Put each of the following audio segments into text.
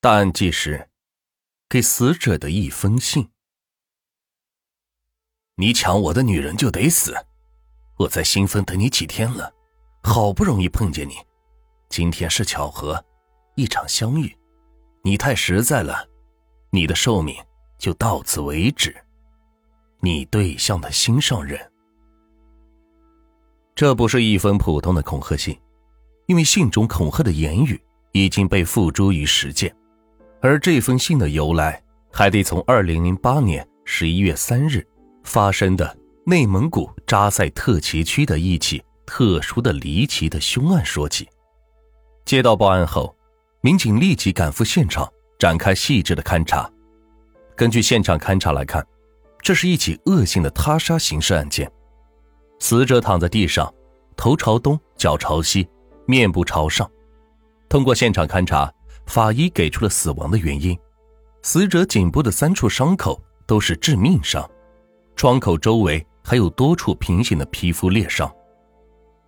答案即是：给死者的一封信。你抢我的女人就得死！我在新丰等你几天了，好不容易碰见你，今天是巧合，一场相遇。你太实在了，你的寿命就到此为止。你对象的心上人。这不是一封普通的恐吓信，因为信中恐吓的言语已经被付诸于实践。而这封信的由来，还得从二零零八年十一月三日发生的内蒙古扎赛特旗区的一起特殊的离奇的凶案说起。接到报案后，民警立即赶赴现场，展开细致的勘查。根据现场勘查来看，这是一起恶性的他杀刑事案件。死者躺在地上，头朝东，脚朝西，面部朝上。通过现场勘查。法医给出了死亡的原因，死者颈部的三处伤口都是致命伤，创口周围还有多处平行的皮肤裂伤，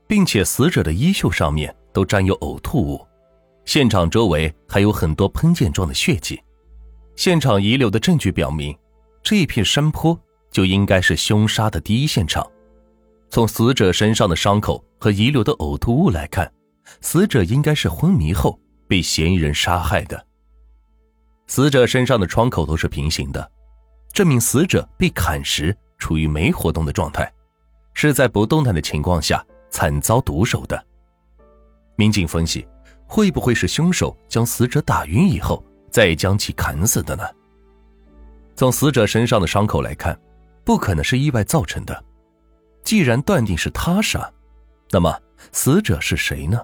并且死者的衣袖上面都沾有呕吐物，现场周围还有很多喷溅状的血迹，现场遗留的证据表明，这一片山坡就应该是凶杀的第一现场。从死者身上的伤口和遗留的呕吐物来看，死者应该是昏迷后。被嫌疑人杀害的。死者身上的窗口都是平行的，证明死者被砍时处于没活动的状态，是在不动弹的情况下惨遭毒手的。民警分析，会不会是凶手将死者打晕以后再将其砍死的呢？从死者身上的伤口来看，不可能是意外造成的。既然断定是他杀，那么死者是谁呢？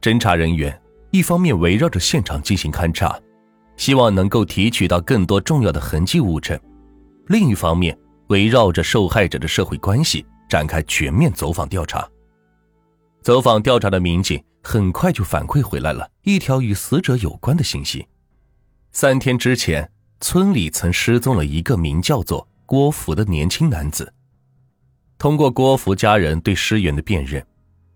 侦查人员。一方面围绕着现场进行勘查，希望能够提取到更多重要的痕迹物证；另一方面，围绕着受害者的社会关系展开全面走访调查。走访调查的民警很快就反馈回来了一条与死者有关的信息：三天之前，村里曾失踪了一个名叫做郭福的年轻男子。通过郭福家人对尸源的辨认，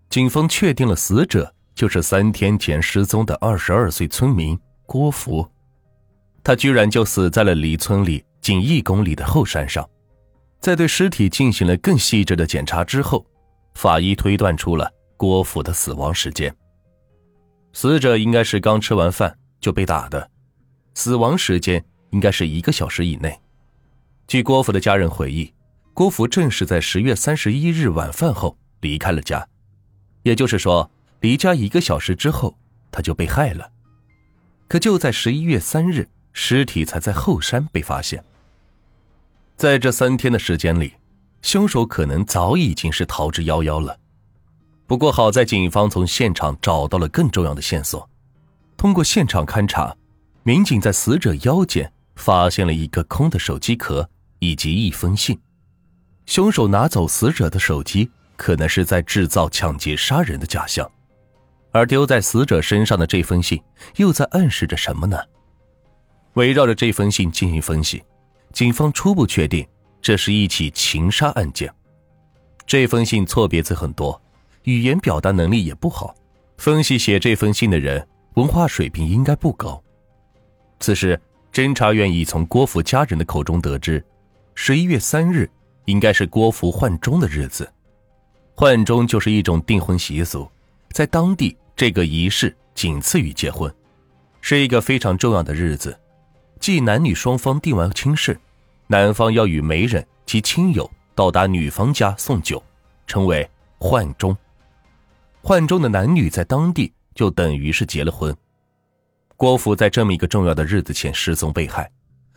警方确定了死者。就是三天前失踪的二十二岁村民郭福，他居然就死在了离村里仅一公里的后山上。在对尸体进行了更细致的检查之后，法医推断出了郭福的死亡时间。死者应该是刚吃完饭就被打的，死亡时间应该是一个小时以内。据郭福的家人回忆，郭福正是在十月三十一日晚饭后离开了家，也就是说。离家一个小时之后，他就被害了。可就在十一月三日，尸体才在后山被发现。在这三天的时间里，凶手可能早已经是逃之夭夭了。不过好在警方从现场找到了更重要的线索。通过现场勘查，民警在死者腰间发现了一个空的手机壳以及一封信。凶手拿走死者的手机，可能是在制造抢劫杀人的假象。而丢在死者身上的这封信又在暗示着什么呢？围绕着这封信进行分析，警方初步确定这是一起情杀案件。这封信错别字很多，语言表达能力也不好，分析写这封信的人文化水平应该不高。此时，侦查员已从郭福家人的口中得知，十一月三日应该是郭福换钟的日子。换钟就是一种订婚习俗，在当地。这个仪式仅次于结婚，是一个非常重要的日子。即男女双方定完亲事，男方要与媒人及亲友到达女方家送酒，称为换钟。换钟的男女在当地就等于是结了婚。郭福在这么一个重要的日子前失踪被害，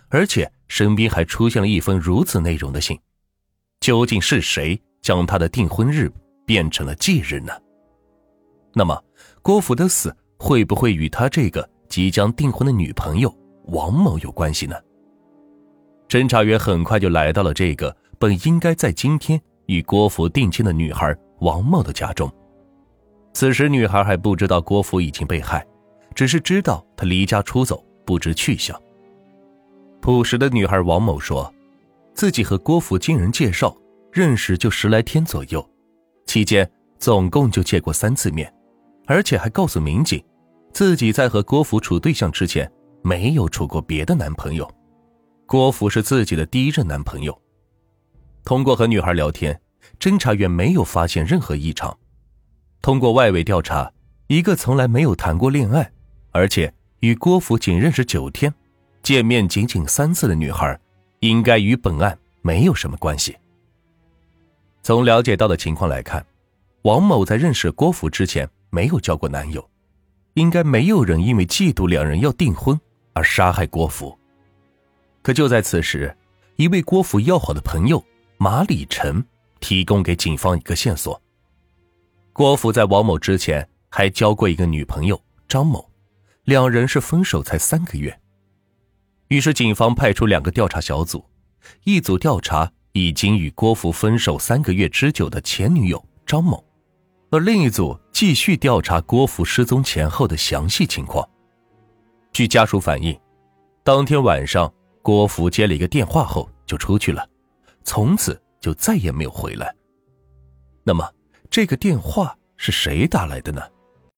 而且身边还出现了一封如此内容的信，究竟是谁将他的订婚日变成了忌日呢？那么，郭福的死会不会与他这个即将订婚的女朋友王某有关系呢？侦查员很快就来到了这个本应该在今天与郭福定亲的女孩王某的家中。此时，女孩还不知道郭福已经被害，只是知道他离家出走，不知去向。朴实的女孩王某说，自己和郭福经人介绍认识就十来天左右，期间总共就见过三次面。而且还告诉民警，自己在和郭福处对象之前没有处过别的男朋友，郭福是自己的第一任男朋友。通过和女孩聊天，侦查员没有发现任何异常。通过外围调查，一个从来没有谈过恋爱，而且与郭福仅认识九天、见面仅仅三次的女孩，应该与本案没有什么关系。从了解到的情况来看，王某在认识郭福之前没有交过男友。应该没有人因为嫉妒两人要订婚而杀害郭福。可就在此时，一位郭福要好的朋友马礼成提供给警方一个线索：郭福在王某之前还交过一个女朋友张某，两人是分手才三个月。于是警方派出两个调查小组，一组调查已经与郭福分手三个月之久的前女友张某。而另一组继续调查郭福失踪前后的详细情况。据家属反映，当天晚上郭福接了一个电话后就出去了，从此就再也没有回来。那么，这个电话是谁打来的呢？